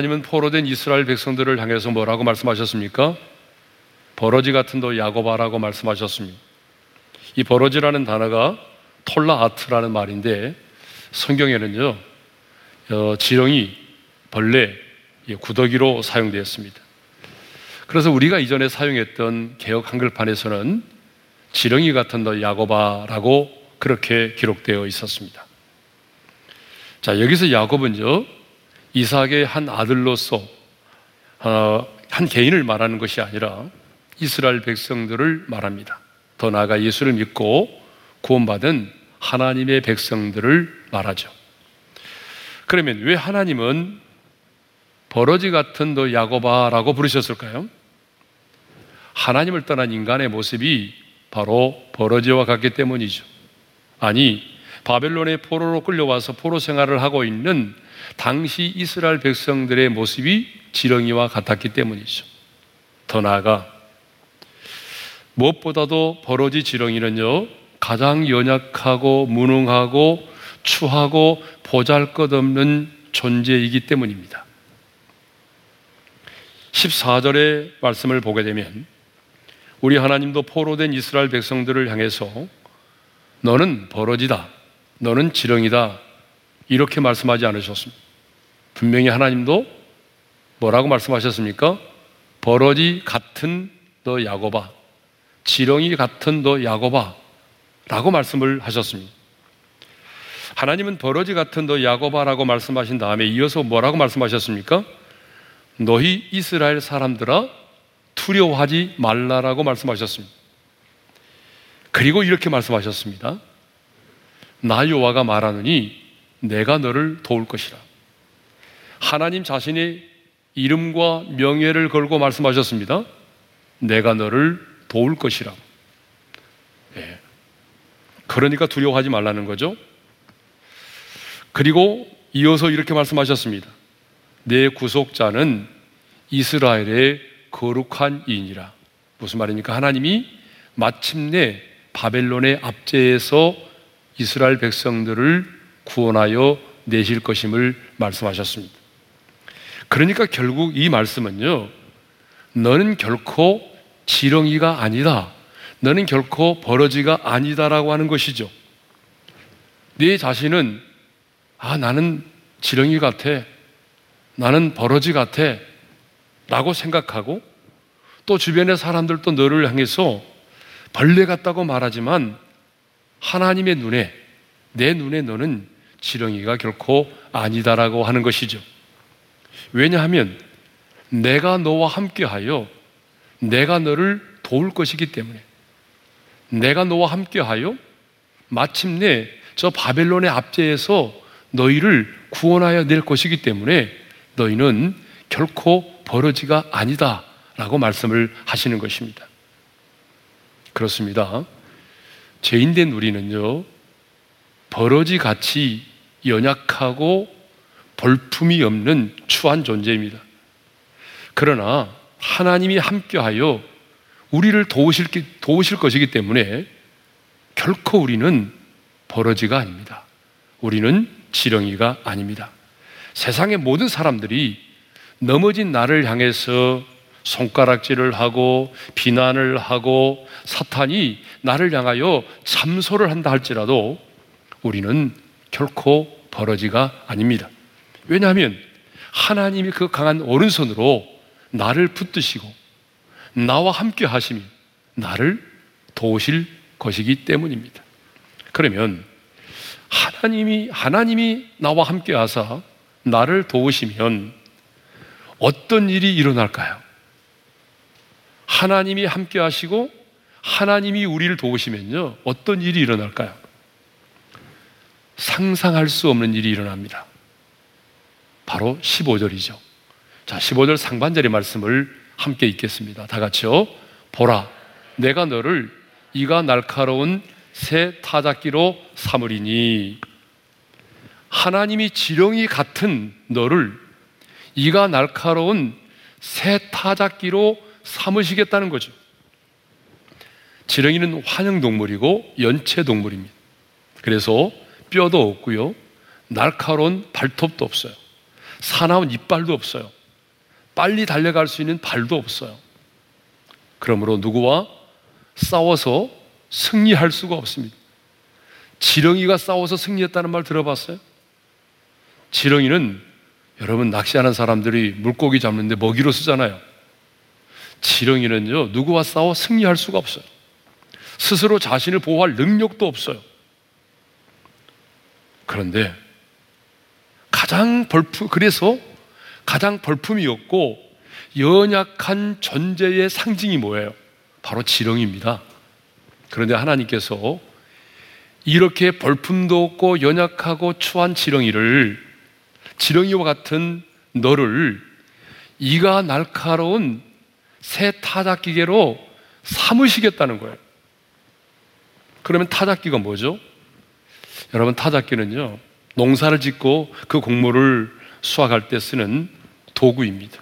하나님은 포로된 이스라엘 백성들을 향해서 뭐라고 말씀하셨습니까? 버러지 같은 너 야고바라고 말씀하셨습니다. 이 버러지라는 단어가 톨라아트라는 말인데 성경에는요 어, 지렁이, 벌레, 구더기로 사용되었습니다. 그래서 우리가 이전에 사용했던 개혁 한글판에서는 지렁이 같은 너 야고바라고 그렇게 기록되어 있었습니다. 자 여기서 야곱은요 이삭의 한 아들로서 어, 한 개인을 말하는 것이 아니라 이스라엘 백성들을 말합니다. 더 나아가 예수를 믿고 구원받은 하나님의 백성들을 말하죠. 그러면 왜 하나님은 버러지 같은 너 야고바라고 부르셨을까요? 하나님을 떠난 인간의 모습이 바로 버러지와 같기 때문이죠. 아니, 바벨론의 포로로 끌려와서 포로 생활을 하고 있는 당시 이스라엘 백성들의 모습이 지렁이와 같았기 때문이죠. 더 나아가 무엇보다도 버러지 지렁이는요, 가장 연약하고 무능하고 추하고 보잘 것 없는 존재이기 때문입니다. 14절의 말씀을 보게 되면 우리 하나님도 포로된 이스라엘 백성들을 향해서 너는 버러지다. 너는 지렁이다. 이렇게 말씀하지 않으셨습니다. 분명히 하나님도 뭐라고 말씀하셨습니까? 버러지 같은 너 야고바, 지렁이 같은 너 야고바 라고 말씀을 하셨습니다. 하나님은 버러지 같은 너 야고바라고 말씀하신 다음에 이어서 뭐라고 말씀하셨습니까? 너희 이스라엘 사람들아 두려워하지 말라라고 말씀하셨습니다. 그리고 이렇게 말씀하셨습니다. 나 여호와가 말하느니 내가 너를 도울 것이라. 하나님 자신의 이름과 명예를 걸고 말씀하셨습니다. 내가 너를 도울 것이라. 예. 그러니까 두려워하지 말라는 거죠. 그리고 이어서 이렇게 말씀하셨습니다. 내 구속자는 이스라엘의 거룩한 이인이라. 무슨 말입니까? 하나님이 마침내 바벨론의 압제에서 이스라엘 백성들을 구원하여 내실 것임을 말씀하셨습니다. 그러니까 결국 이 말씀은요, 너는 결코 지렁이가 아니다. 너는 결코 버러지가 아니다라고 하는 것이죠. 네 자신은, 아, 나는 지렁이 같아. 나는 버러지 같아. 라고 생각하고 또 주변의 사람들도 너를 향해서 벌레 같다고 말하지만 하나님의 눈에 내 눈에 너는 지렁이가 결코 아니다라고 하는 것이죠. 왜냐하면 내가 너와 함께하여 내가 너를 도울 것이기 때문에 내가 너와 함께하여 마침내 저 바벨론의 압제에서 너희를 구원하여 낼 것이기 때문에 너희는 결코 버러지가 아니다 라고 말씀을 하시는 것입니다. 그렇습니다. 죄인된 우리는요, 버러지 같이 연약하고 볼품이 없는 추한 존재입니다. 그러나 하나님이 함께하여 우리를 도우실, 도우실 것이기 때문에 결코 우리는 버러지가 아닙니다. 우리는 지렁이가 아닙니다. 세상의 모든 사람들이 넘어진 나를 향해서 손가락질을 하고 비난을 하고 사탄이 나를 향하여 참소를 한다 할지라도 우리는 결코 버러지가 아닙니다. 왜냐하면 하나님이 그 강한 오른손으로 나를 붙드시고 나와 함께 하심이 나를 도우실 것이기 때문입니다. 그러면 하나님이 하나님이 나와 함께 하사 나를 도우시면 어떤 일이 일어날까요? 하나님이 함께 하시고 하나님이 우리를 도우시면요. 어떤 일이 일어날까요? 상상할 수 없는 일이 일어납니다. 바로 15절이죠. 자, 15절 상반절의 말씀을 함께 읽겠습니다. 다 같이요. 보라, 내가 너를 이가 날카로운 새 타작기로 삼으리니 하나님이 지렁이 같은 너를 이가 날카로운 새 타작기로 삼으시겠다는 거죠. 지렁이는 환영동물이고 연체동물입니다. 그래서 뼈도 없고요. 날카로운 발톱도 없어요. 사나운 이빨도 없어요. 빨리 달려갈 수 있는 발도 없어요. 그러므로 누구와 싸워서 승리할 수가 없습니다. 지렁이가 싸워서 승리했다는 말 들어봤어요? 지렁이는 여러분 낚시하는 사람들이 물고기 잡는데 먹이로 쓰잖아요. 지렁이는요, 누구와 싸워 승리할 수가 없어요. 스스로 자신을 보호할 능력도 없어요. 그런데 가장 벌품, 그래서 가장 벌품이었고 연약한 존재의 상징이 뭐예요? 바로 지렁입니다. 그런데 하나님께서 이렇게 벌품도 없고 연약하고 추한 지렁이를 지렁이와 같은 너를 이가 날카로운 새 타작기계로 삼으시겠다는 거예요. 그러면 타작기가 뭐죠? 여러분 타작기는요 농사를 짓고 그 곡물을 수확할 때 쓰는 도구입니다.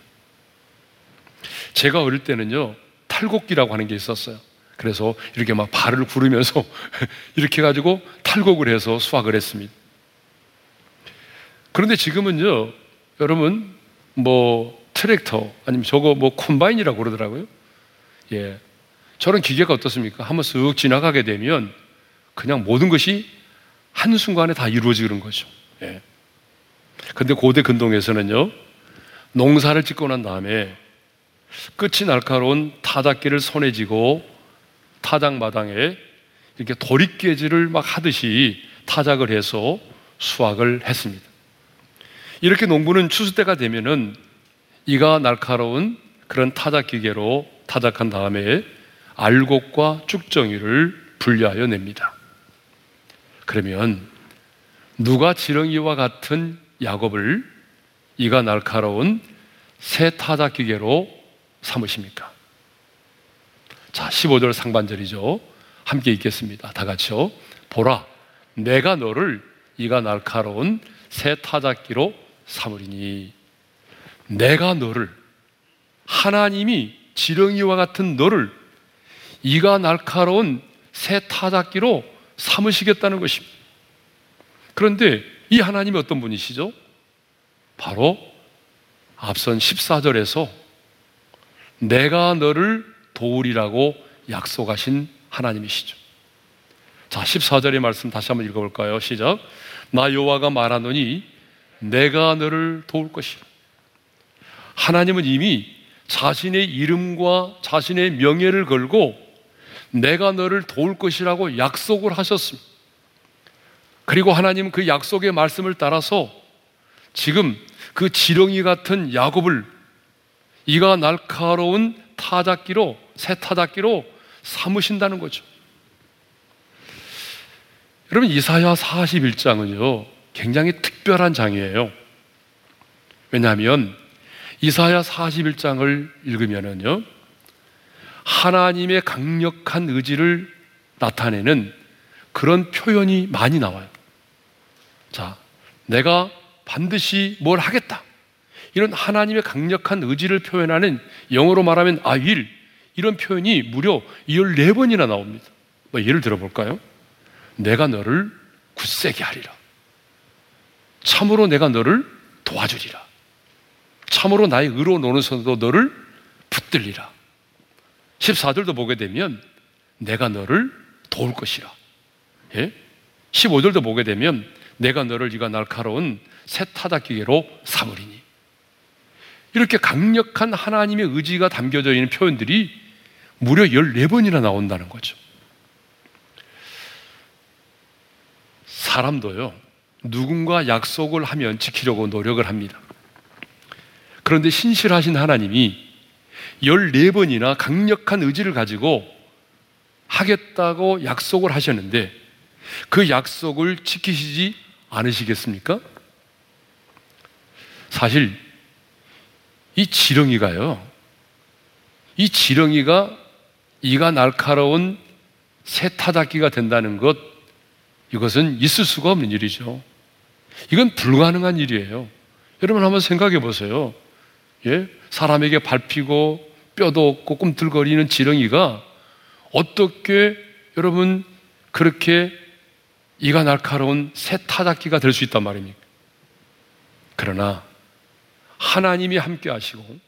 제가 어릴 때는요 탈곡기라고 하는 게 있었어요. 그래서 이렇게 막 발을 구르면서 이렇게 가지고 탈곡을 해서 수확을 했습니다. 그런데 지금은요, 여러분, 뭐, 트랙터, 아니면 저거 뭐, 콤바인이라고 그러더라고요. 예. 저런 기계가 어떻습니까? 한번 쓱 지나가게 되면 그냥 모든 것이 한순간에 다 이루어지는 거죠. 예. 근데 고대 근동에서는요, 농사를 짓고 난 다음에 끝이 날카로운 타작기를 손에 쥐고 타작 마당에 이렇게 도립깨질을 막 하듯이 타작을 해서 수확을 했습니다. 이렇게 농부는 추수 때가 되면은 이가 날카로운 그런 타작 기계로 타작한 다음에 알곡과 쭉정이를 분리하여 냅니다. 그러면 누가 지렁이와 같은 야곱을 이가 날카로운 새 타작 기계로 삼으십니까? 자, 15절 상반절이죠. 함께 읽겠습니다. 다 같이요. 보라, 내가 너를 이가 날카로운 새 타작기로 삼으리니 내가 너를 하나님이 지렁이와 같은 너를 이가 날카로운 새 타작기로 삼으시겠다는 것입니다. 그런데 이 하나님이 어떤 분이시죠? 바로 앞선 14절에서 내가 너를 도우리라고 약속하신 하나님이시죠. 자, 14절의 말씀 다시 한번 읽어볼까요? 시작. 나 여호와가 말하노니 내가 너를 도울 것이라. 하나님은 이미 자신의 이름과 자신의 명예를 걸고 내가 너를 도울 것이라고 약속을 하셨습니다. 그리고 하나님은 그 약속의 말씀을 따라서 지금 그 지렁이 같은 야곱을 이가 날카로운 타작기로 새 타작기로 삼으신다는 거죠. 여러분 이사야 41장은요. 굉장히 특별한 장이에요. 왜냐하면 이사야 41장을 읽으면은요. 하나님의 강력한 의지를 나타내는 그런 표현이 많이 나와요. 자, 내가 반드시 뭘 하겠다. 이런 하나님의 강력한 의지를 표현하는 영어로 말하면 I will 이런 표현이 무려 14번이나 나옵니다. 뭐 예를 들어볼까요? 내가 너를 굳세게 하리라. 참으로 내가 너를 도와주리라. 참으로 나의 의로 노는 손으로 너를 붙들리라. 14절도 보게 되면 내가 너를 도울 것이라. 예? 15절도 보게 되면 내가 너를 네가 날카로운 새 타닥 기계로 삼으리니. 이렇게 강력한 하나님의 의지가 담겨져 있는 표현들이 무려 14번이나 나온다는 거죠. 사람도요, 누군가 약속을 하면 지키려고 노력을 합니다. 그런데 신실하신 하나님이 14번이나 강력한 의지를 가지고 하겠다고 약속을 하셨는데 그 약속을 지키시지 않으시겠습니까? 사실 이 지렁이가요. 이 지렁이가 이가 날카로운 새 타닥기가 된다는 것, 이것은 있을 수가 없는 일이죠. 이건 불가능한 일이에요. 여러분 한번 생각해 보세요. 예? 사람에게 밟히고 뼈도 없고 꿈틀거리는 지렁이가 어떻게 여러분 그렇게 이가 날카로운 새 타닥기가 될 수 있단 말입니까? 그러나 하나님이 함께 하시고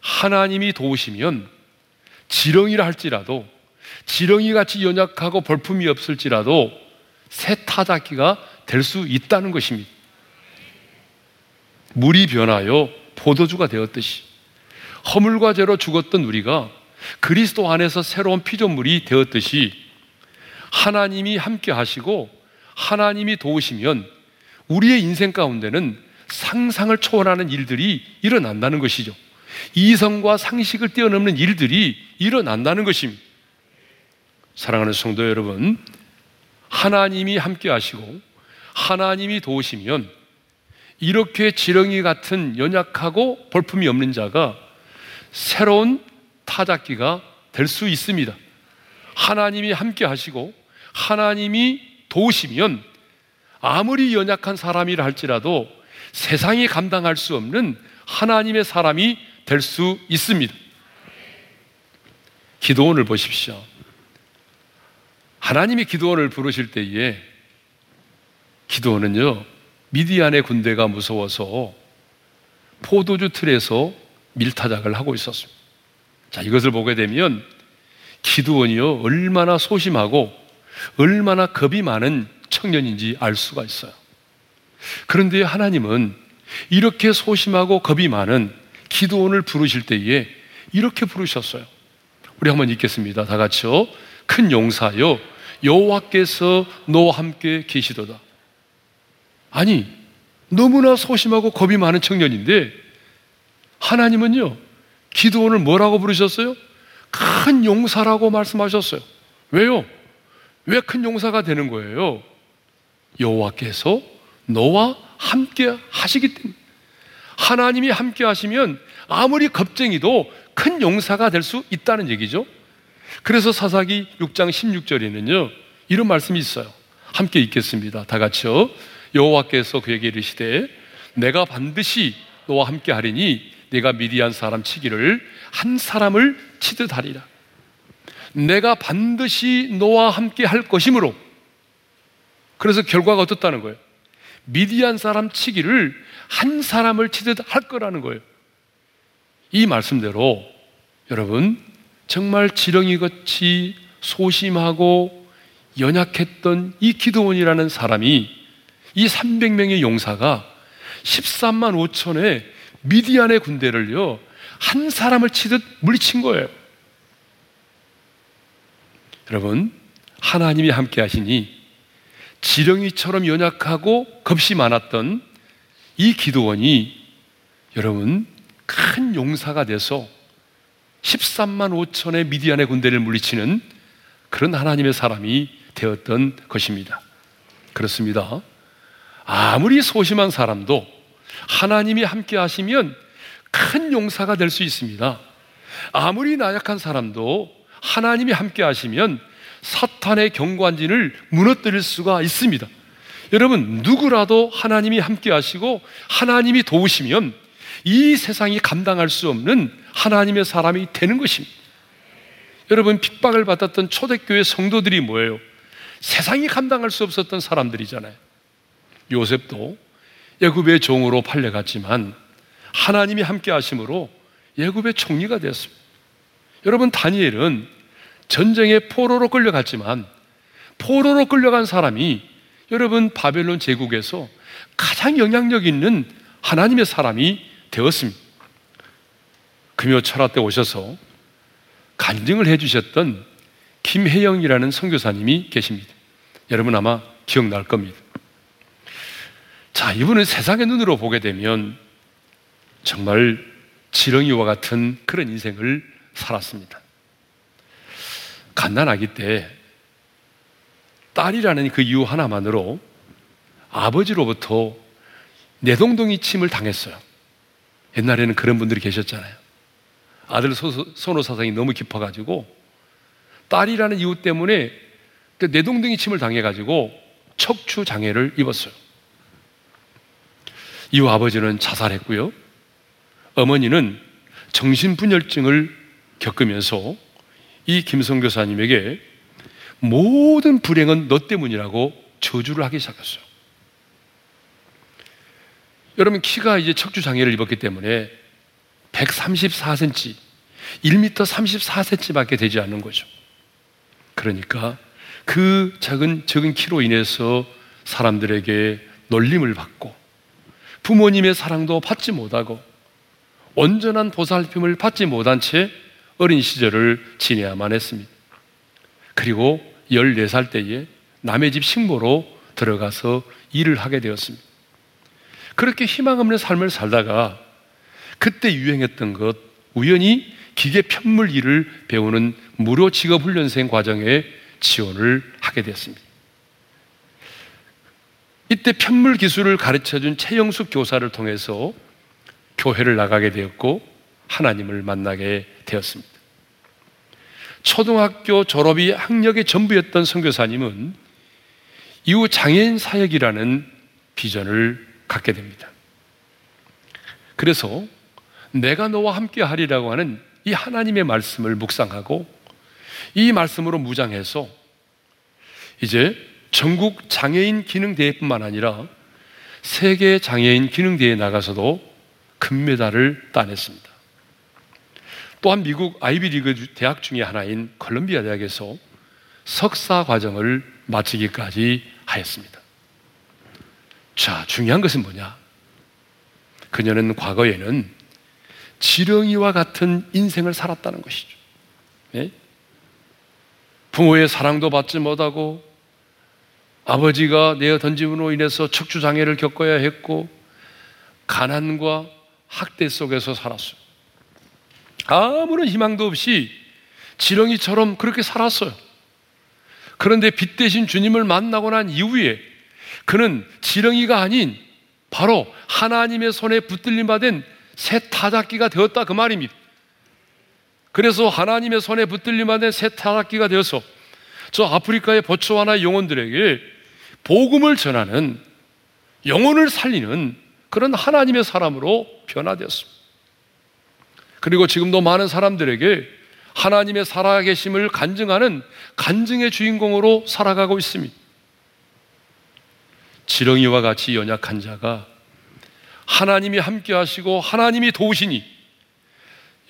하나님이 도우시면 지렁이라 할지라도 지렁이 같이 연약하고 벌품이 없을지라도 새 타작기가 될 수 있다는 것입니다. 물이 변하여 포도주가 되었듯이 허물과 죄로 죽었던 우리가 그리스도 안에서 새로운 피조물이 되었듯이 하나님이 함께 하시고 하나님이 도우시면 우리의 인생 가운데는 상상을 초월하는 일들이 일어난다는 것이죠. 이성과 상식을 뛰어넘는 일들이 일어난다는 것입니다. 사랑하는 성도 여러분, 하나님이 함께 하시고 하나님이 도우시면 이렇게 지렁이 같은 연약하고 볼품이 없는 자가 새로운 타작기가 될 수 있습니다. 하나님이 함께 하시고 하나님이 도우시면 아무리 연약한 사람이라 할지라도 세상이 감당할 수 없는 하나님의 사람이 될 수 있습니다. 기도원을 보십시오. 하나님이 기도원을 부르실 때에 기도원은요, 미디안의 군대가 무서워서 포도주 틀에서 밀타작을 하고 있었습니다. 자, 이것을 보게 되면 기도원이요, 얼마나 소심하고 얼마나 겁이 많은 청년인지 알 수가 있어요. 그런데 하나님은 이렇게 소심하고 겁이 많은 기도원을 부르실 때에 이렇게 부르셨어요. 우리 한번 읽겠습니다. 다 같이요. 큰 용사여 여호와께서 너와 함께 계시도다. 아니 너무나 소심하고 겁이 많은 청년인데 하나님은요 기도원을 뭐라고 부르셨어요? 큰 용사라고 말씀하셨어요. 왜요? 왜 큰 용사가 되는 거예요? 여호와께서 너와 함께 하시기 때문에 하나님이 함께 하시면 아무리 겁쟁이도 큰 용사가 될 수 있다는 얘기죠. 그래서 사사기 6장 16절에는요. 이런 말씀이 있어요. 함께 읽겠습니다. 다 같이요. 여호와께서 그에게 이르시되 내가 반드시 너와 함께 하리니 내가 미디안 사람 치기를 한 사람을 치듯 하리라. 내가 반드시 너와 함께 할 것이므로 그래서 결과가 어떻다는 거예요? 미디안 사람 치기를 한 사람을 치듯 할 거라는 거예요. 이 말씀대로 여러분 정말 지렁이 같이 소심하고 연약했던 이 기도원이라는 사람이 이 300명의 용사가 13만 5천의 미디안의 군대를요 한 사람을 치듯 물리친 거예요. 여러분 하나님이 함께 하시니 지렁이처럼 연약하고 겁이 많았던 이 기도원이 여러분 큰 용사가 돼서 13만 5천의 미디안의 군대를 물리치는 그런 하나님의 사람이 되었던 것입니다. 그렇습니다. 아무리 소심한 사람도 하나님이 함께 하시면 큰 용사가 될 수 있습니다. 아무리 나약한 사람도 하나님이 함께 하시면 사탄의 경관진을 무너뜨릴 수가 있습니다. 여러분, 누구라도 하나님이 함께 하시고 하나님이 도우시면 이 세상이 감당할 수 없는 하나님의 사람이 되는 것입니다. 여러분, 핍박을 받았던 초대교회 성도들이 뭐예요? 세상이 감당할 수 없었던 사람들이잖아요. 요셉도 예굽의 종으로 팔려갔지만 하나님이 함께 하심으로 예굽의 총리가 되었습니다. 여러분, 다니엘은 전쟁에 포로로 끌려갔지만 포로로 끌려간 사람이 여러분 바벨론 제국에서 가장 영향력 있는 하나님의 사람이 되었습니다. 금요 철학 때 오셔서 간증을 해주셨던 김혜영이라는 선교사님이 계십니다. 여러분 아마 기억날 겁니다. 자, 이분은 세상의 눈으로 보게 되면 정말 지렁이와 같은 그런 인생을 살았습니다. 갓난아기 때 딸이라는 그 이유 하나만으로 아버지로부터 내동동이 침을 당했어요. 옛날에는 그런 분들이 계셨잖아요. 아들 선호 사상이 너무 깊어가지고 딸이라는 이유 때문에 그 내동댕이 침을 당해가지고 척추 장애를 입었어요. 이후 아버지는 자살했고요. 어머니는 정신분열증을 겪으면서 이 김성 교사님에게 모든 불행은 너 때문이라고 저주를 하기 시작했어요. 여러분 키가 이제 척추 장애를 입었기 때문에 134cm, 1m 34cm밖에 되지 않는 거죠. 그러니까 그 작은 적은 키로 인해서 사람들에게 놀림을 받고 부모님의 사랑도 받지 못하고 온전한 보살핌을 받지 못한 채 어린 시절을 지내야만 했습니다. 그리고 14살 때에 남의 집 식모로 들어가서 일을 하게 되었습니다. 그렇게 희망 없는 삶을 살다가 그때 유행했던 것, 우연히 기계 편물 일을 배우는 무료 직업 훈련생 과정에 지원을 하게 되었습니다. 이때 편물 기술을 가르쳐 준 최영숙 교사를 통해서 교회를 나가게 되었고 하나님을 만나게 되었습니다. 초등학교 졸업이 학력의 전부였던 선교사님은 이후 장애인 사역이라는 비전을 갖게 됩니다. 그래서 내가 너와 함께 하리라고 하는 이 하나님의 말씀을 묵상하고 이 말씀으로 무장해서 이제 전국 장애인 기능대회뿐만 아니라 세계 장애인 기능대회에 나가서도 금메달을 따냈습니다. 또한 미국 아이비리그 대학 중의 하나인 콜롬비아 대학에서 석사 과정을 마치기까지 하였습니다. 자, 중요한 것은 뭐냐? 그녀는 과거에는 지렁이와 같은 인생을 살았다는 것이죠. 네? 부모의 사랑도 받지 못하고 아버지가 내어 던짐으로 인해서 척추 장애를 겪어야 했고 가난과 학대 속에서 살았어요. 아무런 희망도 없이 지렁이처럼 그렇게 살았어요. 그런데 빛 대신 주님을 만나고 난 이후에 그는 지렁이가 아닌 바로 하나님의 손에 붙들림 받은 새 타작기가 되었다 그 말입니다. 그래서 하나님의 손에 붙들림 받은 새 타작기가 되어서 저 아프리카의 보츠와나 영혼들에게 복음을 전하는 영혼을 살리는 그런 하나님의 사람으로 변화되었습니다. 그리고 지금도 많은 사람들에게 하나님의 살아계심을 간증하는 간증의 주인공으로 살아가고 있습니다. 지렁이와 같이 연약한 자가 하나님이 함께 하시고 하나님이 도우시니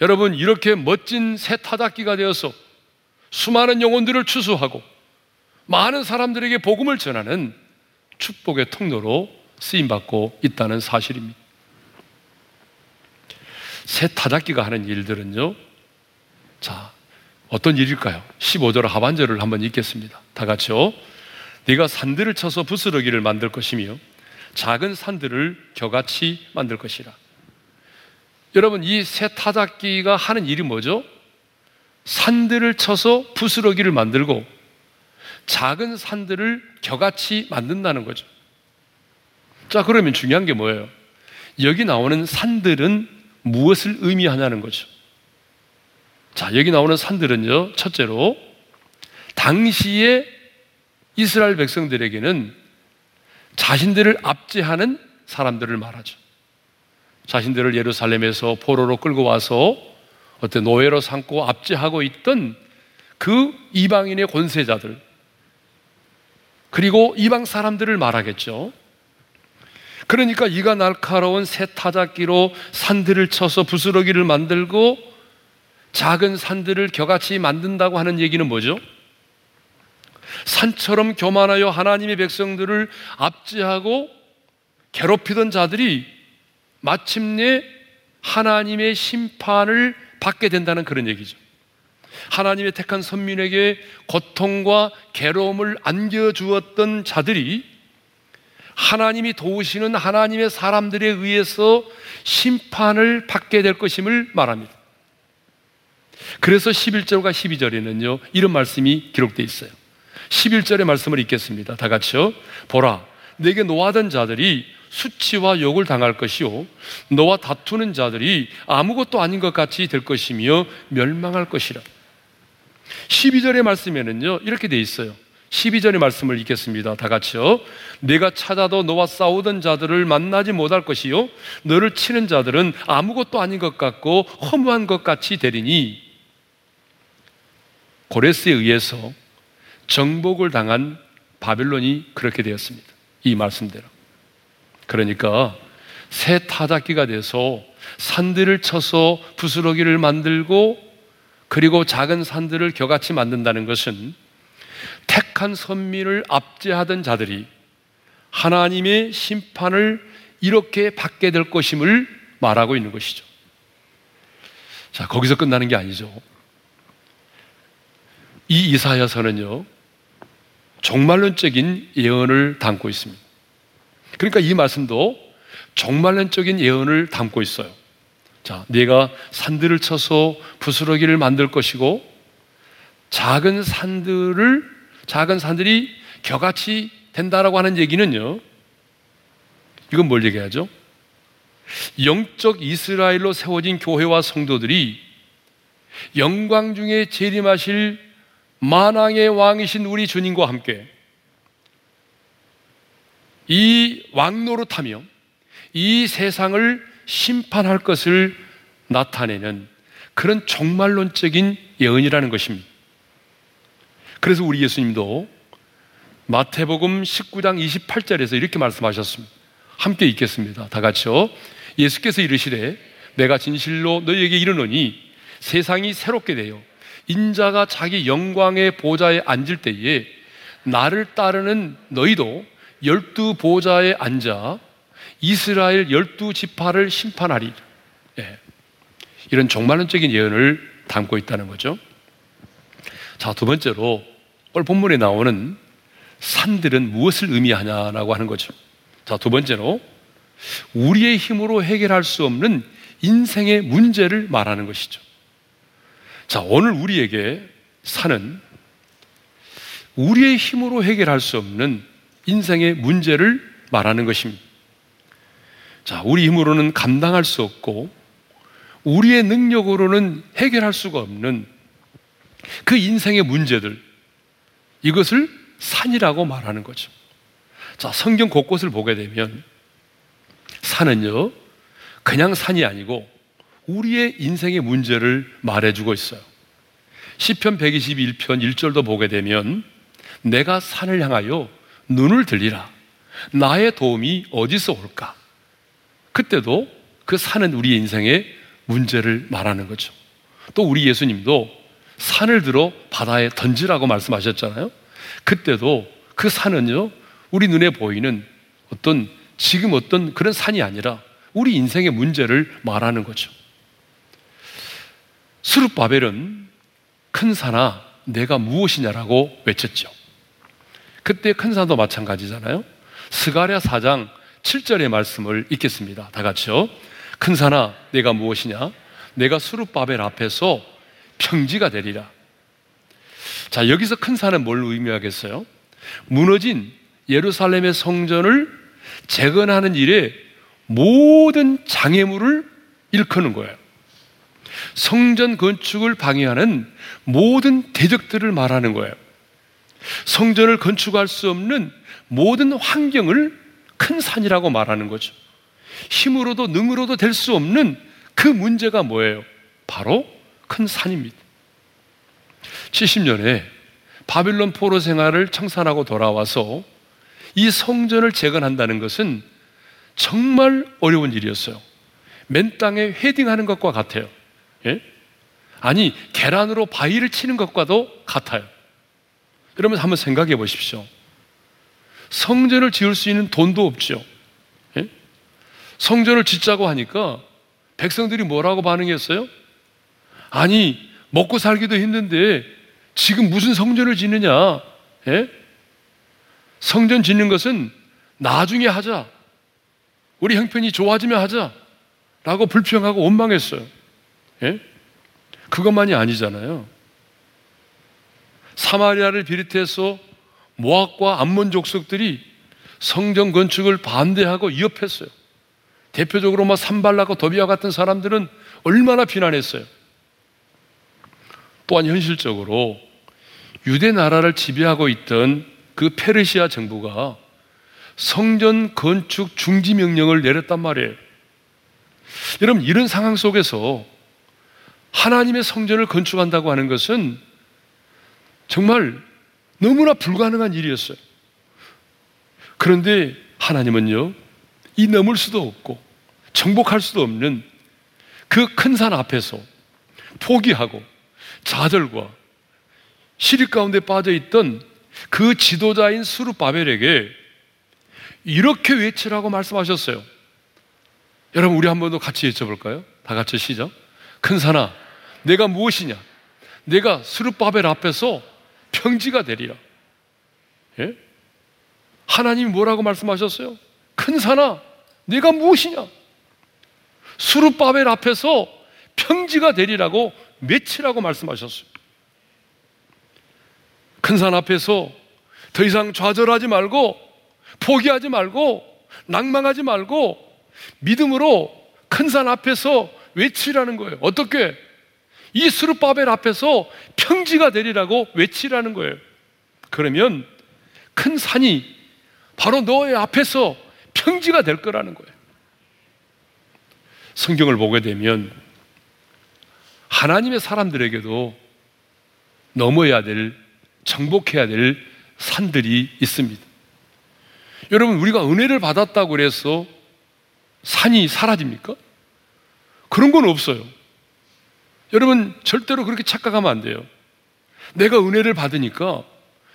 여러분 이렇게 멋진 새 타작기가 되어서 수많은 영혼들을 추수하고 많은 사람들에게 복음을 전하는 축복의 통로로 쓰임 받고 있다는 사실입니다. 새 타작기가 하는 일들은요. 자, 어떤 일일까요? 15절 하반절을 한번 읽겠습니다. 다 같이요. 네가 산들을 쳐서 부스러기를 만들 것이며 작은 산들을 겨같이 만들 것이라. 여러분, 이 새 타작기가 하는 일이 뭐죠? 산들을 쳐서 부스러기를 만들고 작은 산들을 겨같이 만든다는 거죠. 자, 그러면 중요한 게 뭐예요? 여기 나오는 산들은 무엇을 의미하냐는 거죠. 자, 여기 나오는 산들은요, 첫째로, 당시에 이스라엘 백성들에게는 자신들을 압제하는 사람들을 말하죠. 자신들을 예루살렘에서 포로로 끌고 와서 어떤 노예로 삼고 압제하고 있던 그 이방인의 권세자들, 그리고 이방 사람들을 말하겠죠. 그러니까 이가 날카로운 새 타작기로 산들을 쳐서 부스러기를 만들고 작은 산들을 겨같이 만든다고 하는 얘기는 뭐죠? 산처럼 교만하여 하나님의 백성들을 압제하고 괴롭히던 자들이 마침내 하나님의 심판을 받게 된다는 그런 얘기죠. 하나님의 택한 선민에게 고통과 괴로움을 안겨주었던 자들이 하나님이 도우시는 하나님의 사람들에 의해서 심판을 받게 될 것임을 말합니다. 그래서 11절과 12절에는요, 이런 말씀이 기록되어 있어요. 11절의 말씀을 읽겠습니다. 다 같이요. 보라, 내게 노하던 자들이 수치와 욕을 당할 것이요. 너와 다투는 자들이 아무것도 아닌 것 같이 될 것이며 멸망할 것이라. 12절의 말씀에는요, 이렇게 돼 있어요. 12절의 말씀을 읽겠습니다. 다 같이요. 내가 찾아도 너와 싸우던 자들을 만나지 못할 것이요. 너를 치는 자들은 아무것도 아닌 것 같고 허무한 것 같이 되리니 고레스에 의해서 정복을 당한 바벨론이 그렇게 되었습니다. 이 말씀대로. 그러니까 새 타작기가 돼서 산들을 쳐서 부스러기를 만들고 그리고 작은 산들을 겨같이 만든다는 것은 택한 선민을 압제하던 자들이 하나님의 심판을 이렇게 받게 될 것임을 말하고 있는 것이죠. 자, 거기서 끝나는 게 아니죠. 이 이사야서는요, 종말론적인 예언을 담고 있습니다. 그러니까 이 말씀도 종말론적인 예언을 담고 있어요. 자, 내가 산들을 쳐서 부스러기를 만들 것이고 작은 산들을 작은 산들이 겨같이 된다라고 하는 얘기는요. 이건 뭘 얘기하죠? 영적 이스라엘로 세워진 교회와 성도들이 영광 중에 재림하실 만왕의 왕이신 우리 주님과 함께 이 왕노릇하며 이 세상을 심판할 것을 나타내는 그런 종말론적인 예언이라는 것입니다. 그래서 우리 예수님도 마태복음 19장 28절에서 이렇게 말씀하셨습니다. 함께 읽겠습니다. 다 같이요. 예수께서 이르시되 내가 진실로 너희에게 이르노니 세상이 새롭게 되어 인자가 자기 영광의 보좌에 앉을 때에 나를 따르는 너희도 열두 보좌에 앉아 이스라엘 열두 지파를 심판하리. 예. 이런 종말론적인 예언을 담고 있다는 거죠. 자, 두 번째로 오늘 본문에 나오는 산들은 무엇을 의미하냐라고 하는 거죠. 자, 두 번째로 우리의 힘으로 해결할 수 없는 인생의 문제를 말하는 것이죠. 자, 오늘 우리에게 산은 우리의 힘으로 해결할 수 없는 인생의 문제를 말하는 것입니다. 자, 우리 힘으로는 감당할 수 없고 우리의 능력으로는 해결할 수가 없는 그 인생의 문제들 이것을 산이라고 말하는 거죠. 자, 성경 곳곳을 보게 되면 산은요, 그냥 산이 아니고 우리의 인생의 문제를 말해주고 있어요. 시편 121편 1절도 보게 되면 내가 산을 향하여 눈을 들리라. 나의 도움이 어디서 올까? 그때도 그 산은 우리 인생의 문제를 말하는 거죠. 또 우리 예수님도 산을 들어 바다에 던지라고 말씀하셨잖아요. 그때도 그 산은요, 우리 눈에 보이는 어떤 지금 어떤 그런 산이 아니라 우리 인생의 문제를 말하는 거죠. 수르바벨은 큰 산아 내가 무엇이냐라고 외쳤죠. 그때 큰 산도 마찬가지잖아요. 스가랴 4장 7절의 말씀을 읽겠습니다. 다 같이요. 큰 산아 내가 무엇이냐? 내가 수르바벨 앞에서 평지가 되리라. 자, 여기서 큰 산은 뭘 의미하겠어요? 무너진 예루살렘의 성전을 재건하는 일에 모든 장애물을 일컫는 거예요. 성전 건축을 방해하는 모든 대적들을 말하는 거예요. 성전을 건축할 수 없는 모든 환경을 큰 산이라고 말하는 거죠. 힘으로도 능으로도 될 수 없는 그 문제가 뭐예요? 바로 큰 산입니다. 70년에 바빌론 포로 생활을 청산하고 돌아와서 이 성전을 재건한다는 것은 정말 어려운 일이었어요. 맨 땅에 헤딩하는 것과 같아요. 예? 아니, 계란으로 바위를 치는 것과도 같아요. 여러분 한번 생각해 보십시오. 성전을 지을 수 있는 돈도 없죠. 예? 성전을 짓자고 하니까 백성들이 뭐라고 반응했어요? 아니, 먹고 살기도 힘든데 지금 무슨 성전을 짓느냐? 예? 성전 짓는 것은 나중에 하자. 우리 형편이 좋아지면 하자. 라고 불평하고 원망했어요. 예? 그것만이 아니잖아요. 사마리아를 비롯해서 모압과 암몬 족속들이 성전 건축을 반대하고 위협했어요. 대표적으로 막 산발라고 도비아 같은 사람들은 얼마나 비난했어요. 또한 현실적으로 유대 나라를 지배하고 있던 그 페르시아 정부가 성전 건축 중지 명령을 내렸단 말이에요. 여러분, 이런 상황 속에서 하나님의 성전을 건축한다고 하는 것은 정말 너무나 불가능한 일이었어요. 그런데 하나님은요, 이 넘을 수도 없고, 정복할 수도 없는 그 큰 산 앞에서 포기하고 좌절과 시립 가운데 빠져 있던 그 지도자인 수르바벨에게 이렇게 외치라고 말씀하셨어요. 여러분 우리 한 번 더 같이 외쳐볼까요? 다 같이 시작. 큰 산아, 내가 무엇이냐? 내가 수르바벨 앞에서 평지가 되리라. 예? 하나님이 뭐라고 말씀하셨어요? 큰 산아, 내가 무엇이냐? 수르바벨 앞에서 평지가 되리라고 외치라고 말씀하셨어요. 큰 산 앞에서 더 이상 좌절하지 말고 포기하지 말고 낭망하지 말고 믿음으로 큰 산 앞에서 외치라는 거예요. 어떻게? 이 수르바벨 앞에서 평지가 되리라고 외치라는 거예요. 그러면 큰 산이 바로 너의 앞에서 평지가 될 거라는 거예요. 성경을 보게 되면 하나님의 사람들에게도 넘어야 될, 정복해야 될 산들이 있습니다. 여러분, 우리가 은혜를 받았다고 그래서 산이 사라집니까? 그런 건 없어요. 여러분, 절대로 그렇게 착각하면 안 돼요. 내가 은혜를 받으니까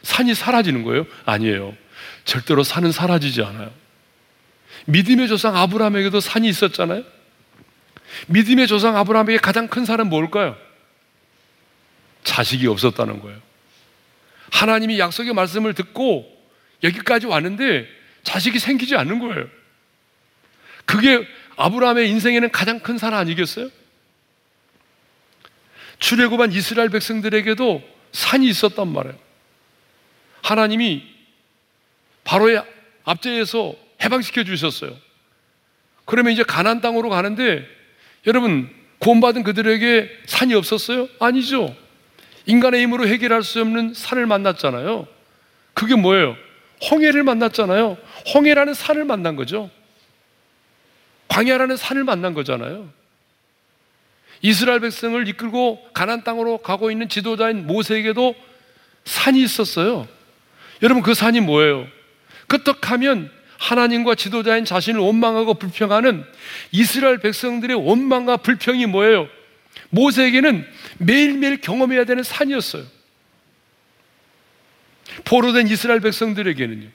산이 사라지는 거예요? 아니에요. 절대로 산은 사라지지 않아요. 믿음의 조상 아브라함에게도 산이 있었잖아요. 믿음의 조상 아브라함에게 가장 큰 산은 뭘까요? 자식이 없었다는 거예요. 하나님이 약속의 말씀을 듣고 여기까지 왔는데 자식이 생기지 않는 거예요. 그게 아브라함의 인생에는 가장 큰 산 아니겠어요? 출애굽한 이스라엘 백성들에게도 산이 있었단 말이에요. 하나님이 바로의 앞제에서 해방시켜 주셨어요. 그러면 이제 가난 땅으로 가는데 여러분 구원받은 그들에게 산이 없었어요? 아니죠. 인간의 힘으로 해결할 수 없는 산을 만났잖아요. 그게 뭐예요? 홍해를 만났잖아요. 홍해라는 산을 만난 거죠. 광야라는 산을 만난 거잖아요. 이스라엘 백성을 이끌고 가난 땅으로 가고 있는 지도자인 모세에게도 산이 있었어요. 여러분 그 산이 뭐예요? 끄떡하면 하나님과 지도자인 자신을 원망하고 불평하는 이스라엘 백성들의 원망과 불평이 뭐예요? 모세에게는 매일매일 경험해야 되는 산이었어요. 포로된 이스라엘 백성들에게는요.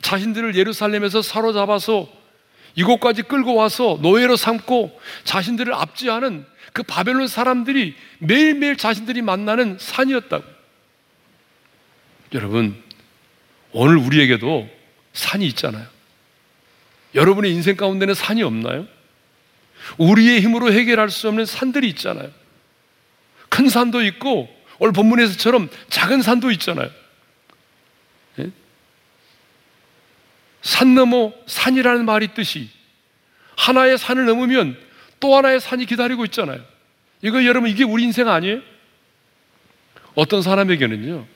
자신들을 예루살렘에서 사로잡아서 이곳까지 끌고 와서 노예로 삼고 자신들을 압제하는 그 바벨론 사람들이 매일매일 자신들이 만나는 산이었다고. 여러분, 오늘 우리에게도 산이 있잖아요. 여러분의 인생 가운데는 산이 없나요? 우리의 힘으로 해결할 수 없는 산들이 있잖아요. 큰 산도 있고, 오늘 본문에서처럼 작은 산도 있잖아요. 예? 산 넘어 산이라는 말이 있듯이 하나의 산을 넘으면 또 하나의 산이 기다리고 있잖아요. 이거 여러분 이게 우리 인생 아니에요? 어떤 사람에게는요.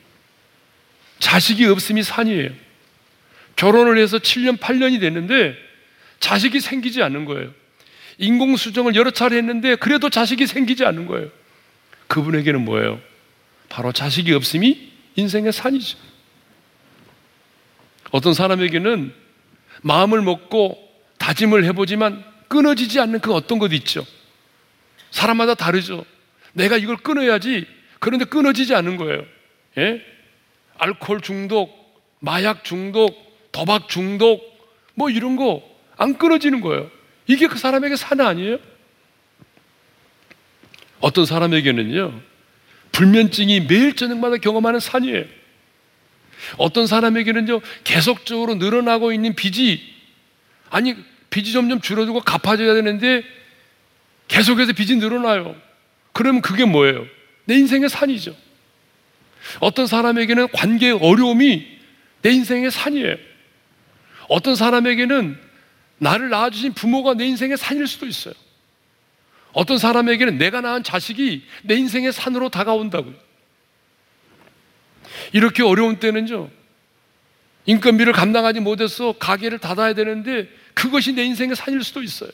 자식이 없음이 산이에요. 결혼을 해서 7년, 8년이 됐는데 자식이 생기지 않는 거예요. 인공수정을 여러 차례 했는데 그래도 자식이 생기지 않는 거예요. 그분에게는 뭐예요? 바로 자식이 없음이 인생의 산이죠. 어떤 사람에게는 마음을 먹고 다짐을 해보지만 끊어지지 않는 그 어떤 것 있죠. 사람마다 다르죠. 내가 이걸 끊어야지. 그런데 끊어지지 않는 거예요. 예? 알코올 중독, 마약 중독, 도박 중독, 뭐 이런 거 안 끊어지는 거예요. 이게 그 사람에게 산 아니에요? 어떤 사람에게는요, 불면증이 매일 저녁마다 경험하는 산이에요. 어떤 사람에게는요, 계속적으로 늘어나고 있는 빚이, 아니, 빚이 점점 줄어들고 갚아져야 되는데, 계속해서 빚이 늘어나요. 그러면 그게 뭐예요? 내 인생의 산이죠. 어떤 사람에게는 관계의 어려움이 내 인생의 산이에요. 어떤 사람에게는 나를 낳아주신 부모가 내 인생의 산일 수도 있어요. 어떤 사람에게는 내가 낳은 자식이 내 인생의 산으로 다가온다고요. 이렇게 어려운 때는요, 인건비를 감당하지 못해서 가게를 닫아야 되는데 그것이 내 인생의 산일 수도 있어요.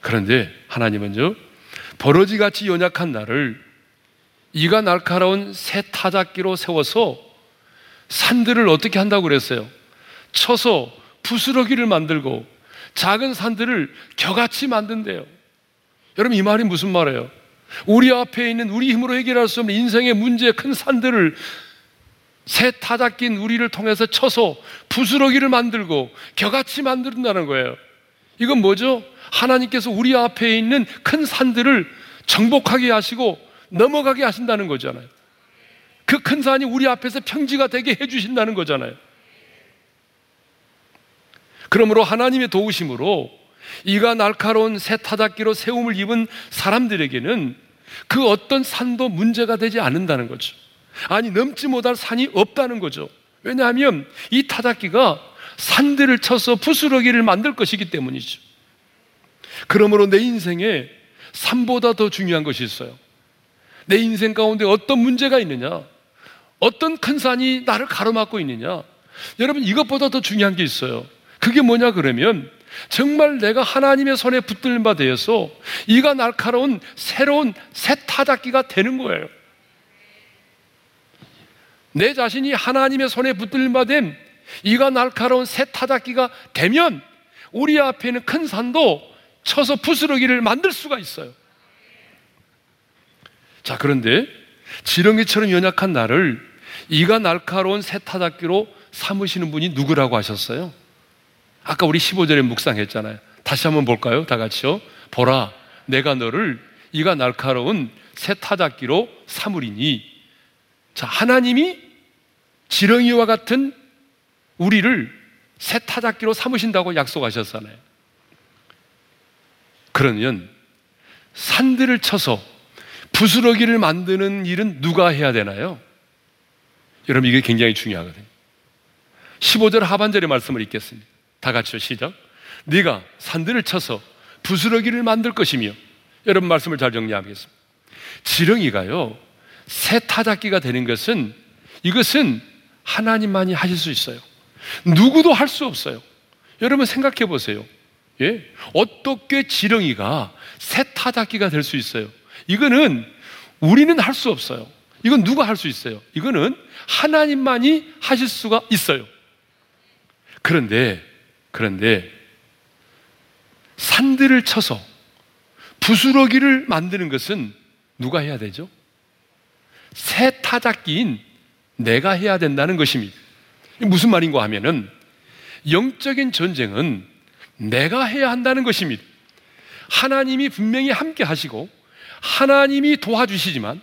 그런데 하나님은요, 버러지 같이 연약한 나를 이가 날카로운 새 타작기로 세워서 산들을 어떻게 한다고 그랬어요? 쳐서 부스러기를 만들고 작은 산들을 겨같이 만든대요. 여러분 이 말이 무슨 말이에요? 우리 앞에 있는 우리 힘으로 해결할 수 없는 인생의 문제 큰 산들을 새 타작 낀 우리를 통해서 쳐서 부스러기를 만들고 겨같이 만든다는 거예요. 이건 뭐죠? 하나님께서 우리 앞에 있는 큰 산들을 정복하게 하시고 넘어가게 하신다는 거잖아요. 그 큰 산이 우리 앞에서 평지가 되게 해주신다는 거잖아요. 그러므로 하나님의 도우심으로 이가 날카로운 새 타작기로 세움을 입은 사람들에게는 그 어떤 산도 문제가 되지 않는다는 거죠. 아니, 넘지 못할 산이 없다는 거죠. 왜냐하면 이 타작기가 산들을 쳐서 부스러기를 만들 것이기 때문이죠. 그러므로 내 인생에 산보다 더 중요한 것이 있어요. 내 인생 가운데 어떤 문제가 있느냐? 어떤 큰 산이 나를 가로막고 있느냐? 여러분, 이것보다 더 중요한 게 있어요. 그게 뭐냐, 그러면 정말 내가 하나님의 손에 붙들린 바 되어서 이가 날카로운 새로운 새 타작기가 되는 거예요. 내 자신이 하나님의 손에 바된 이가 날카로운 새 타작기가 되면 우리 앞에는 큰 산도 쳐서 부스러기를 만들 수가 있어요. 자, 그런데 지렁이처럼 연약한 나를 이가 날카로운 새 타작기로 삼으시는 분이 누구라고 하셨어요? 아까 우리 15절에 묵상했잖아요. 다시 한번 볼까요? 다 같이요. 보라, 내가 너를 이가 날카로운 새 타작기로 삼으리니. 자, 하나님이 지렁이와 같은 우리를 새 타작기로 삼으신다고 약속하셨잖아요. 그러면 산들을 쳐서 부스러기를 만드는 일은 누가 해야 되나요? 여러분, 이게 굉장히 중요하거든요. 15절 하반절의 말씀을 읽겠습니다. 다 같이요, 시작. 네가 산들을 쳐서 부스러기를 만들 것이며, 여러분 말씀을 잘 정리하겠습니다. 지렁이가요, 새 타작기가 되는 것은 이것은 하나님만이 하실 수 있어요. 누구도 할 수 없어요. 여러분 생각해 보세요. 예? 어떻게 지렁이가 새 타작기가 될 수 있어요? 이거는 우리는 할 수 없어요. 이건 누가 할 수 있어요? 이거는 하나님만이 하실 수가 있어요. 그런데, 그런데, 산들을 쳐서 부스러기를 만드는 것은 누가 해야 되죠? 새 타작기인 내가 해야 된다는 것입니다. 무슨 말인가 하면은 영적인 전쟁은 내가 해야 한다는 것입니다. 하나님이 분명히 함께 하시고 하나님이 도와주시지만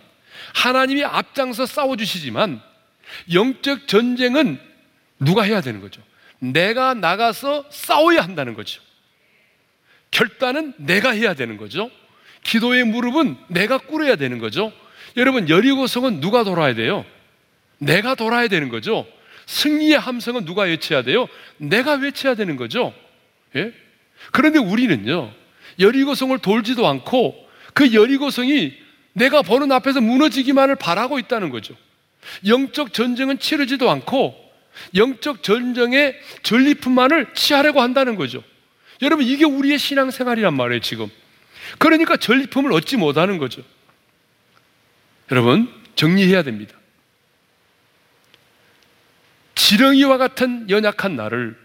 하나님이 앞장서 싸워주시지만 영적 전쟁은 누가 해야 되는 거죠? 내가 나가서 싸워야 한다는 거죠. 결단은 내가 해야 되는 거죠. 기도의 무릎은 내가 꿇어야 되는 거죠. 여러분, 여리고성은 누가 돌아야 돼요? 내가 돌아야 되는 거죠. 승리의 함성은 누가 외쳐야 돼요? 내가 외쳐야 되는 거죠. 예? 그런데 우리는요, 여리고성을 돌지도 않고 그 여리고성이 내가 보는 앞에서 무너지기만을 바라고 있다는 거죠. 영적 전쟁은 치르지도 않고 영적 전쟁의 전리품만을 취하려고 한다는 거죠. 여러분, 이게 우리의 신앙생활이란 말이에요, 지금. 그러니까 전리품을 얻지 못하는 거죠. 여러분, 정리해야 됩니다. 지렁이와 같은 연약한 나를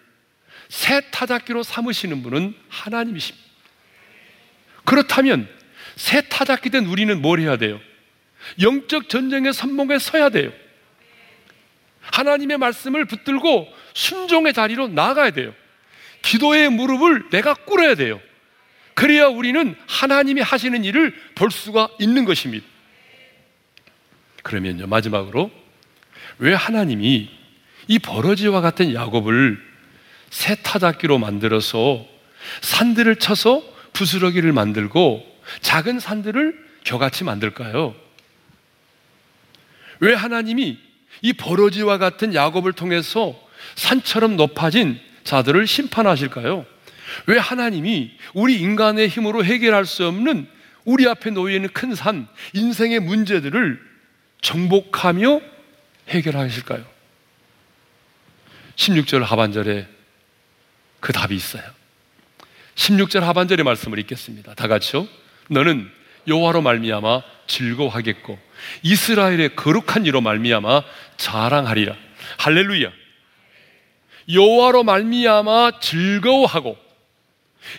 새 타작기로 삼으시는 분은 하나님이십니다. 그렇다면 새 타작기 된 우리는 뭘 해야 돼요? 영적 전쟁의 선봉에 서야 돼요. 하나님의 말씀을 붙들고 순종의 자리로 나아가야 돼요. 기도의 무릎을 내가 꿇어야 돼요. 그래야 우리는 하나님이 하시는 일을 볼 수가 있는 것입니다. 그러면요, 마지막으로 왜 하나님이 이 버러지와 같은 야곱을 새 타작기로 만들어서 산들을 쳐서 부스러기를 만들고 작은 산들을 겨같이 만들까요? 왜 하나님이 이 버러지와 같은 야곱을 통해서 산처럼 높아진 자들을 심판하실까요? 왜 하나님이 우리 인간의 힘으로 해결할 수 없는 우리 앞에 놓여 있는 큰 산, 인생의 문제들을 정복하며 해결하실까요? 16절 하반절에 그 답이 있어요. 16절 하반절의 말씀을 읽겠습니다. 다 같이요. 너는 여호와로 말미암아 즐거워하겠고 이스라엘의 거룩한 이로 말미암아 자랑하리라. 할렐루야. 여호와로 말미암아 즐거워하고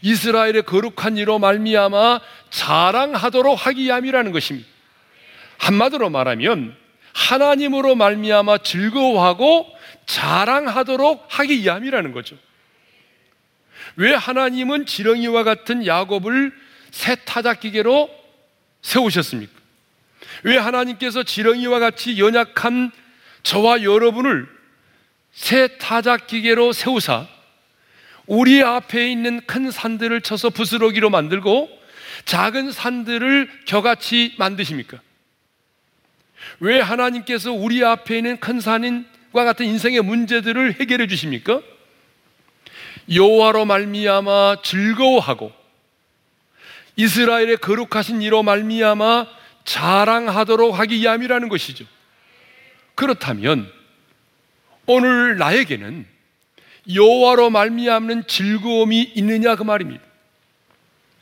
이스라엘의 거룩한 이로 말미암아 자랑하도록 하기 위함이라는 것입니다. 한마디로 말하면 하나님으로 말미암아 즐거워하고 자랑하도록 하기 위함이라는 거죠. 왜 하나님은 지렁이와 같은 야곱을 새 타작기계로 세우셨습니까? 왜 하나님께서 지렁이와 같이 연약한 저와 여러분을 새 타작기계로 세우사 우리 앞에 있는 큰 산들을 쳐서 부스러기로 만들고 작은 산들을 겨같이 만드십니까? 왜 하나님께서 우리 앞에 있는 큰 산과 같은 인생의 문제들을 해결해 주십니까? 여호와로 말미암아 즐거워하고 이스라엘의 거룩하신 이로 말미암아 자랑하도록 하기 위함이라는 것이죠. 그렇다면 오늘 나에게는 여호와로 말미암는 즐거움이 있느냐 그 말입니다.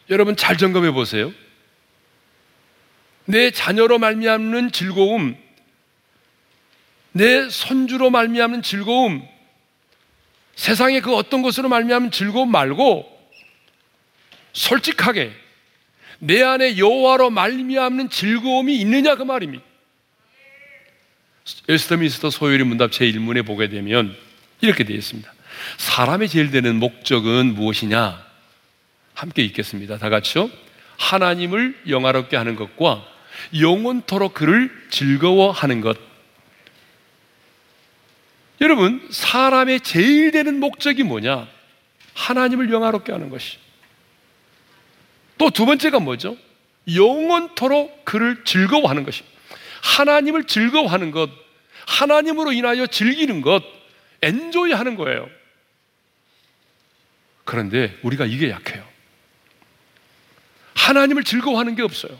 여러분 잘 점검해 보세요. 내 자녀로 말미암는 즐거움, 내 손주로 말미암는 즐거움, 세상의 그 어떤 것으로 말미암는 즐거움 말고 솔직하게 내 안에 여호와로 말미암는 즐거움이 있느냐 그 말입니다. 에스더미스터 소요리 문답 제1문에 보게 되면 이렇게 되어 있습니다. 사람의 제일 되는 목적은 무엇이냐? 함께 읽겠습니다. 다 같이요. 하나님을 영화롭게 하는 것과 영원토록 그를 즐거워하는 것. 여러분, 사람의 제일 되는 목적이 뭐냐? 하나님을 영화롭게 하는 것이. 또 두 번째가 뭐죠? 영원토록 그를 즐거워하는 것입니다. 하나님을 즐거워하는 것, 하나님으로 인하여 즐기는 것, 엔조이 하는 거예요. 그런데 우리가 이게 약해요. 하나님을 즐거워하는 게 없어요.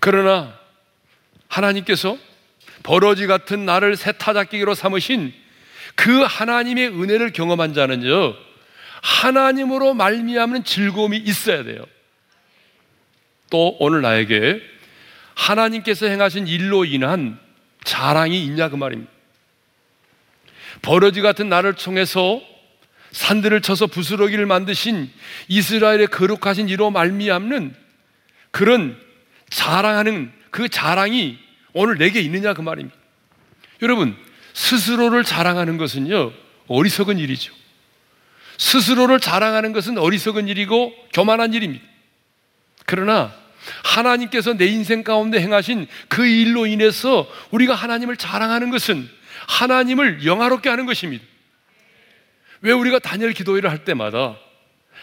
그러나 하나님께서 버러지 같은 나를 새 타작기로 삼으신 그 하나님의 은혜를 경험한 자는요 하나님으로 말미암는 즐거움이 있어야 돼요. 또 오늘 나에게 하나님께서 행하신 일로 인한 자랑이 있냐 그 말입니다. 버러지 같은 나를 통해서 산들을 쳐서 부스러기를 만드신 이스라엘의 거룩하신 이로 말미암는 그런 자랑하는 그 자랑이 오늘 내게 있느냐 그 말입니다. 여러분, 스스로를 자랑하는 것은요, 어리석은 일이죠. 스스로를 자랑하는 것은 어리석은 일이고 교만한 일입니다. 그러나 하나님께서 내 인생 가운데 행하신 그 일로 인해서 우리가 하나님을 자랑하는 것은 하나님을 영화롭게 하는 것입니다. 왜 우리가 단열 기도회를 할 때마다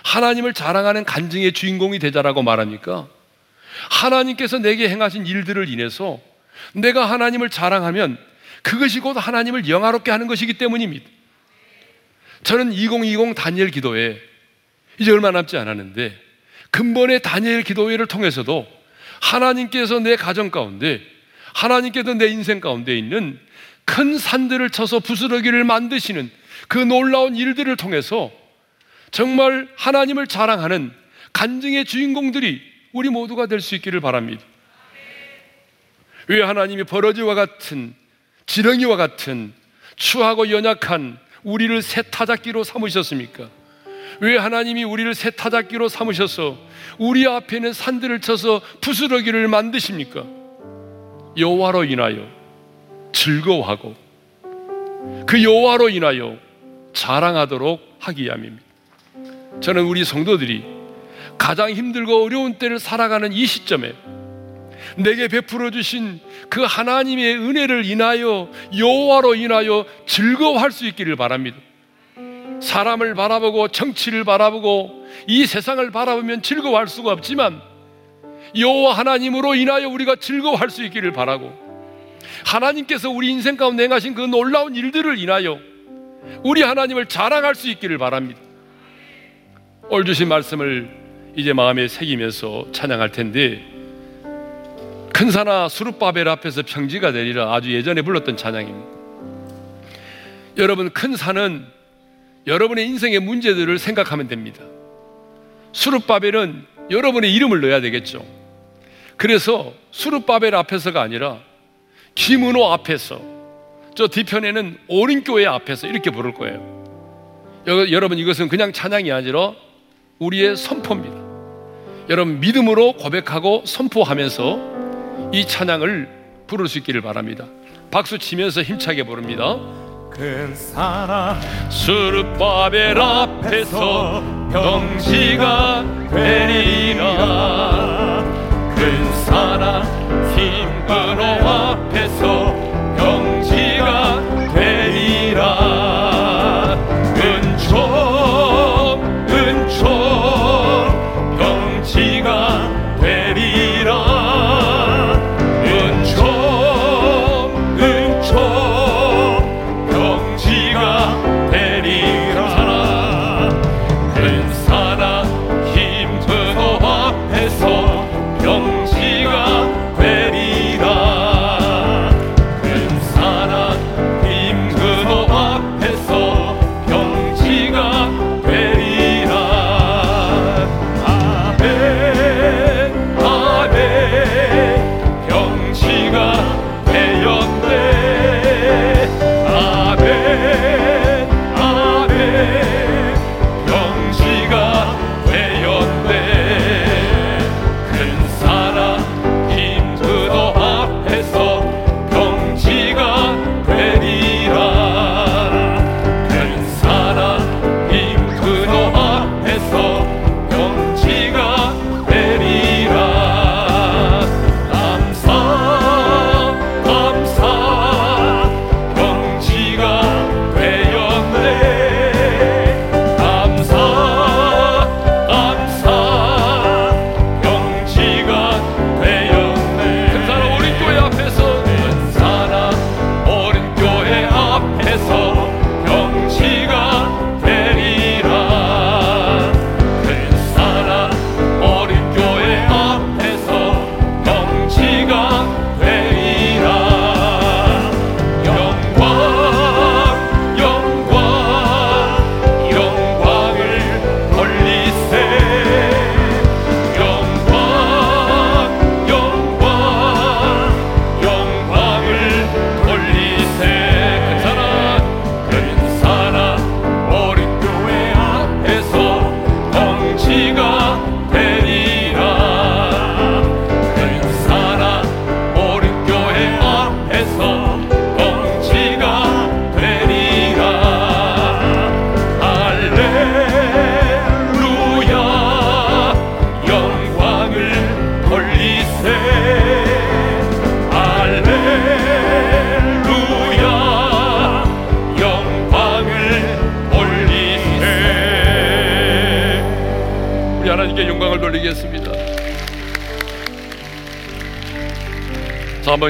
하나님을 자랑하는 간증의 주인공이 되자라고 말합니까? 하나님께서 내게 행하신 일들을 인해서 내가 하나님을 자랑하면 그것이 곧 하나님을 영화롭게 하는 것이기 때문입니다. 저는 2020 다니엘 기도회 이제 얼마 남지 않았는데 근본의 다니엘 기도회를 통해서도 하나님께서 내 가정 가운데 하나님께서 내 인생 가운데 있는 큰 산들을 쳐서 부스러기를 만드시는 그 놀라운 일들을 통해서 정말 하나님을 자랑하는 간증의 주인공들이 우리 모두가 될 수 있기를 바랍니다. 왜 하나님이 버러지와 같은 지렁이와 같은 추하고 연약한 우리를 새 타작기로 삼으셨습니까? 왜 하나님이 우리를 새 타작기로 삼으셔서 우리 앞에 는 산들을 쳐서 부스러기를 만드십니까? 여호와로 인하여 즐거워하고 그 여호와로 인하여 자랑하도록 하기 위함입니다. 저는 우리 성도들이 가장 힘들고 어려운 때를 살아가는 이 시점에 내게 베풀어 주신 그 하나님의 은혜를 인하여 여호와로 인하여 즐거워할 수 있기를 바랍니다. 사람을 바라보고 정치를 바라보고 이 세상을 바라보면 즐거워할 수가 없지만 여호와 하나님으로 인하여 우리가 즐거워할 수 있기를 바라고 하나님께서 우리 인생 가운데 행하신 그 놀라운 일들을 인하여 우리 하나님을 자랑할 수 있기를 바랍니다. 올 주신 말씀을 이제 마음에 새기면서 찬양할 텐데 큰 산아 수룹바벨 앞에서 평지가 되리라 아주 예전에 불렀던 찬양입니다. 여러분 큰 산은 여러분의 인생의 문제들을 생각하면 됩니다. 수룹바벨은 여러분의 이름을 넣어야 되겠죠. 그래서 수룹바벨 앞에서가 아니라 김은호 앞에서 저 뒤편에는 오른교회 앞에서 이렇게 부를 거예요. 여러분 이것은 그냥 찬양이 아니라 우리의 선포입니다. 여러분 믿음으로 고백하고 선포하면서 이 찬양을 부를 수 있기를 바랍니다. 박수 치면서 힘차게 부릅니다. 큰 사랑 수르바벨 앞에서 병지가 되리라 큰 사랑 힘으로 앞에서 병지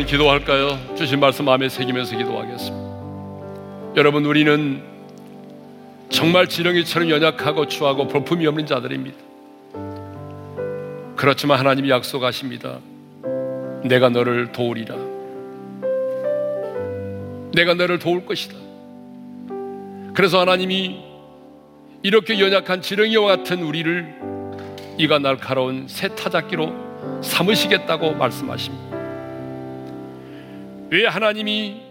기도할까요? 주신 말씀 마음에 새기면서 기도하겠습니다 여러분 우리는 정말 지렁이처럼 연약하고 추하고 볼품이 없는 자들입니다. 그렇지만 하나님이 약속하십니다. 내가 너를 도우리라. 내가 너를 도울 것이다. 그래서 하나님이 이렇게 연약한 지렁이와 같은 우리를 이가 날카로운 새 타작기로 삼으시겠다고 말씀하십니다. 왜 하나님이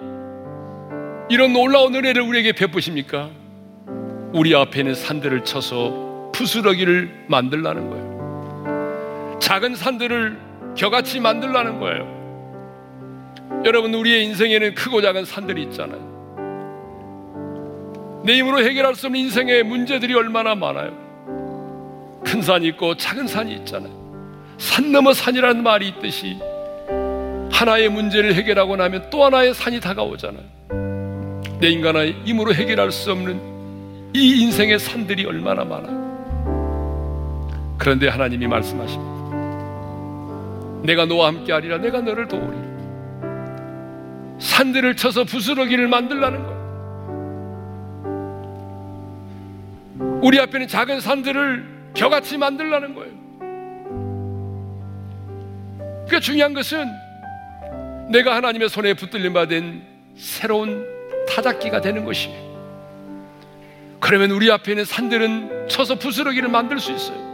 이런 놀라운 은혜를 우리에게 베푸십니까? 우리 앞에 있는 산들을 쳐서 부스러기를 만들라는 거예요. 작은 산들을 겨같이 만들라는 거예요. 여러분, 우리의 인생에는 크고 작은 산들이 있잖아요. 내 힘으로 해결할 수 없는 인생의 문제들이 얼마나 많아요. 큰 산이 있고 작은 산이 있잖아요. 산 넘어 산이라는 말이 있듯이 하나의 문제를 해결하고 나면 또 하나의 산이 다가오잖아요. 내 인간의 힘으로 해결할 수 없는 이 인생의 산들이 얼마나 많아요. 그런데 하나님이 말씀하십니다. 내가 너와 함께 하리라. 내가 너를 도우리라. 산들을 쳐서 부스러기를 만들라는 거예요. 우리 앞에는 작은 산들을 겨같이 만들라는 거예요. 그러니까 중요한 것은 내가 하나님의 손에 붙들림 받은 새로운 타작기가 되는 것이에요. 그러면 우리 앞에 있는 산들은 쳐서 부스러기를 만들 수 있어요.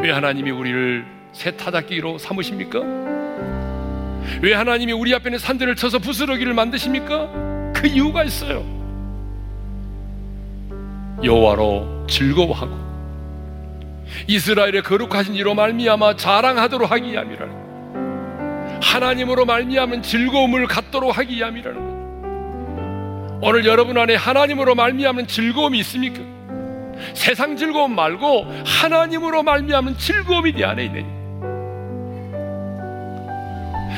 왜 하나님이 우리를 새 타작기로 삼으십니까? 왜 하나님이 우리 앞에 는 산들을 쳐서 부스러기를 만드십니까? 그 이유가 있어요. 여호와로 즐거워하고 이스라엘의 거룩하신 이로 말미암아 자랑하도록 하기 위함이라는 하나님으로 말미암은 즐거움을 갖도록 하기 위함이라는 거예요. 오늘 여러분 안에 하나님으로 말미암은 즐거움이 있습니까? 세상 즐거움 말고 하나님으로 말미암은 즐거움이 내 안에 있느냐?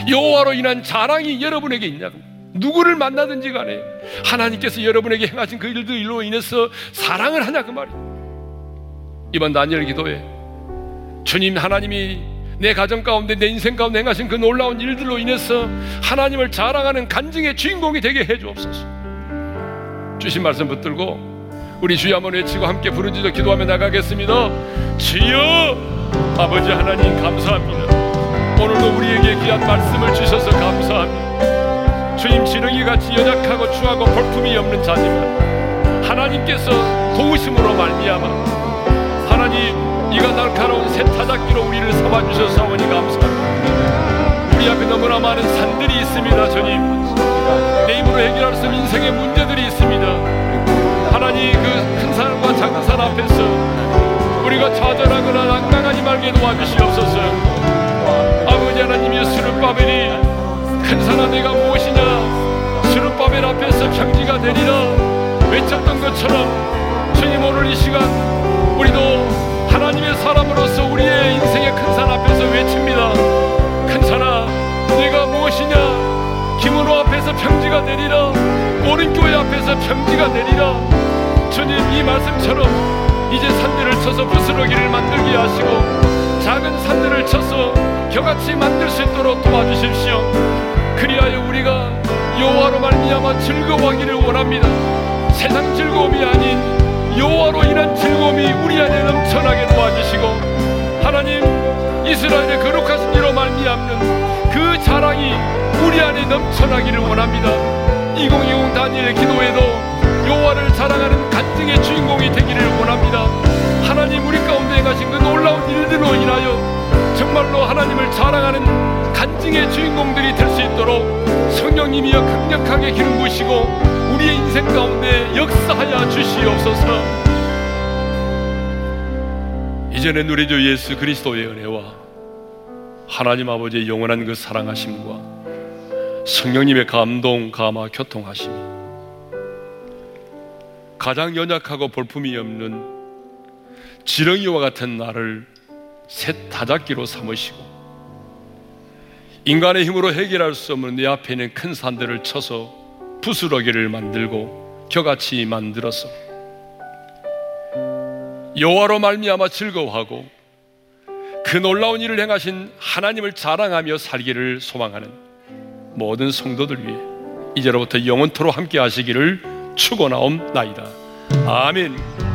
여호와로 인한 자랑이 여러분에게 있냐고. 누구를 만나든지 간에 하나님께서 여러분에게 행하신 그 일들로 인해서 사랑을 하냐 그 말이에요. 이번 다니엘 기도에 주님 하나님이 내 가정 가운데 내 인생 가운데 행하신 그 놀라운 일들로 인해서 하나님을 자랑하는 간증의 주인공이 되게 해 주옵소서. 주신 말씀 붙들고 우리 주여 한번 외치고 함께 부르짖어 기도하며 나가겠습니다. 주여 아버지 하나님 감사합니다. 오늘도 우리에게 귀한 말씀을 주셔서 감사합니다. 주님 지능이 같이 연약하고 추하고 볼품이 없는 자지만 하나님께서 도우심으로 말미암아 하나님 새 타작기로 우리를 삼아 주셔서 오니 감사합니다. 우리 앞에 너무나 많은 산들이 있습니다, 주님. 내 힘으로 해결할 수 없는 인생의 문제들이 있습니다. 하나님 그 큰 산과 작은 산 앞에서 우리가 좌절하거나 낭망하지 말게 도와주시옵소서. 아버지 하나님이 수르바벨이 큰 산아 내가 무엇이냐 수르바벨 앞에서 평지가 되리라 외쳤던 것처럼 주님 오늘 이 시간 우리도 하나님의 사람으로서 우리의 인생의 큰 산 앞에서 외칩니다 큰 산아 내가 무엇이냐 김은호 앞에서 평지가 되리라 오른교회 앞에서 평지가 되리라 주님 이 말씀처럼 이제 산들을 쳐서 부스러기를 만들게 하시고 작은 산들을 쳐서 겨같이 만들 수 있도록 도와주십시오. 그리하여 우리가 여호와로 말미암아 즐거워하기를 원합니다. 세상 즐거움이 아닌 여호와로 인한 즐거움이 우리 안에 넘쳐나게 도와주시고 하나님 이스라엘의 거룩하신 이로 말미암는 그 자랑이 우리 안에 넘쳐나기를 원합니다. 2020 다니엘의 기도에도 여호와를 자랑하는 간증의 주인공이 되기를 원합니다. 하나님 우리 가운데 행하신 그 놀라운 일들로 인하여 정말로 하나님을 자랑하는 간증의 주인공들이 될 수 있도록 성령님이여 강력하게 기름 부시고 우리의 인생 가운데 역사하여 주시옵소서. 이제는 우리 주 예수 그리스도의 은혜와 하나님 아버지의 영원한 그 사랑하심과 성령님의 감동, 감화, 교통하심이 가장 연약하고 볼품이 없는 지렁이와 같은 나를 새 다잡기로 삼으시고 인간의 힘으로 해결할 수 없는 내 앞에 있는 큰 산들을 쳐서 부스러기를 만들고 겨같이 만들어서 여호와로 말미암아 즐거워하고 그 놀라운 일을 행하신 하나님을 자랑하며 살기를 소망하는 모든 성도들 위해 이제로부터 영원토로 함께 하시기를 축원하옵나이다. 아멘.